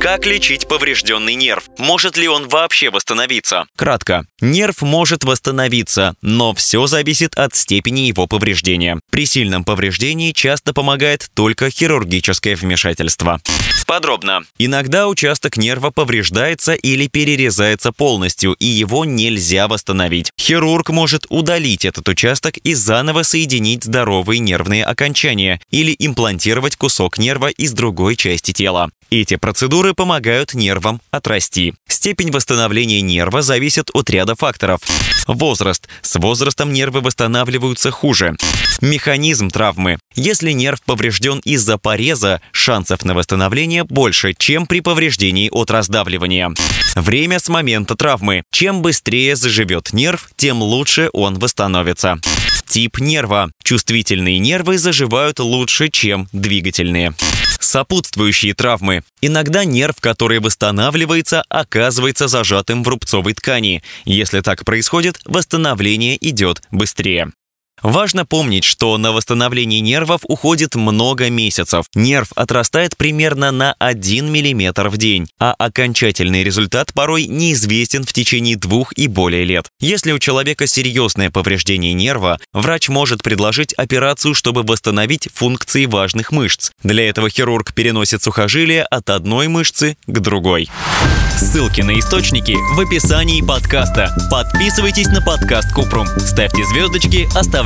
Как лечить поврежденный нерв? Может ли он вообще восстановиться? Кратко. Нерв может восстановиться, но все зависит от степени его повреждения. При сильном повреждении часто помогает только хирургическое вмешательство. Подробно. Иногда участок нерва повреждается или перерезается полностью, и его нельзя восстановить. Хирург может удалить этот участок и заново соединить здоровые нервные окончания или имплантировать кусок нерва из другой части тела. Эти процедуры помогают нервам отрасти. Степень восстановления нерва зависит от ряда факторов. Возраст. С возрастом нервы восстанавливаются хуже. Механизм травмы. Если нерв поврежден из-за пореза, шансов на восстановление больше, чем при повреждении от раздавливания. Время с момента травмы. Чем быстрее заживет нерв, тем лучше он восстановится. Тип нерва. Чувствительные нервы заживают лучше, чем двигательные. Сопутствующие травмы. Иногда нерв, который восстанавливается, оказывается зажатым в рубцовой ткани. Если так происходит, восстановление идет быстрее. Важно помнить, что на восстановление нервов уходит много месяцев. Нерв отрастает примерно на 1 мм в день, а окончательный результат порой неизвестен в течение двух и более лет. Если у человека серьезное повреждение нерва, врач может предложить операцию, чтобы восстановить функции важных мышц. Для этого хирург переносит сухожилие от одной мышцы к другой. Ссылки на источники в описании подкаста. Подписывайтесь на подкаст Купрум, ставьте звездочки, оставляйте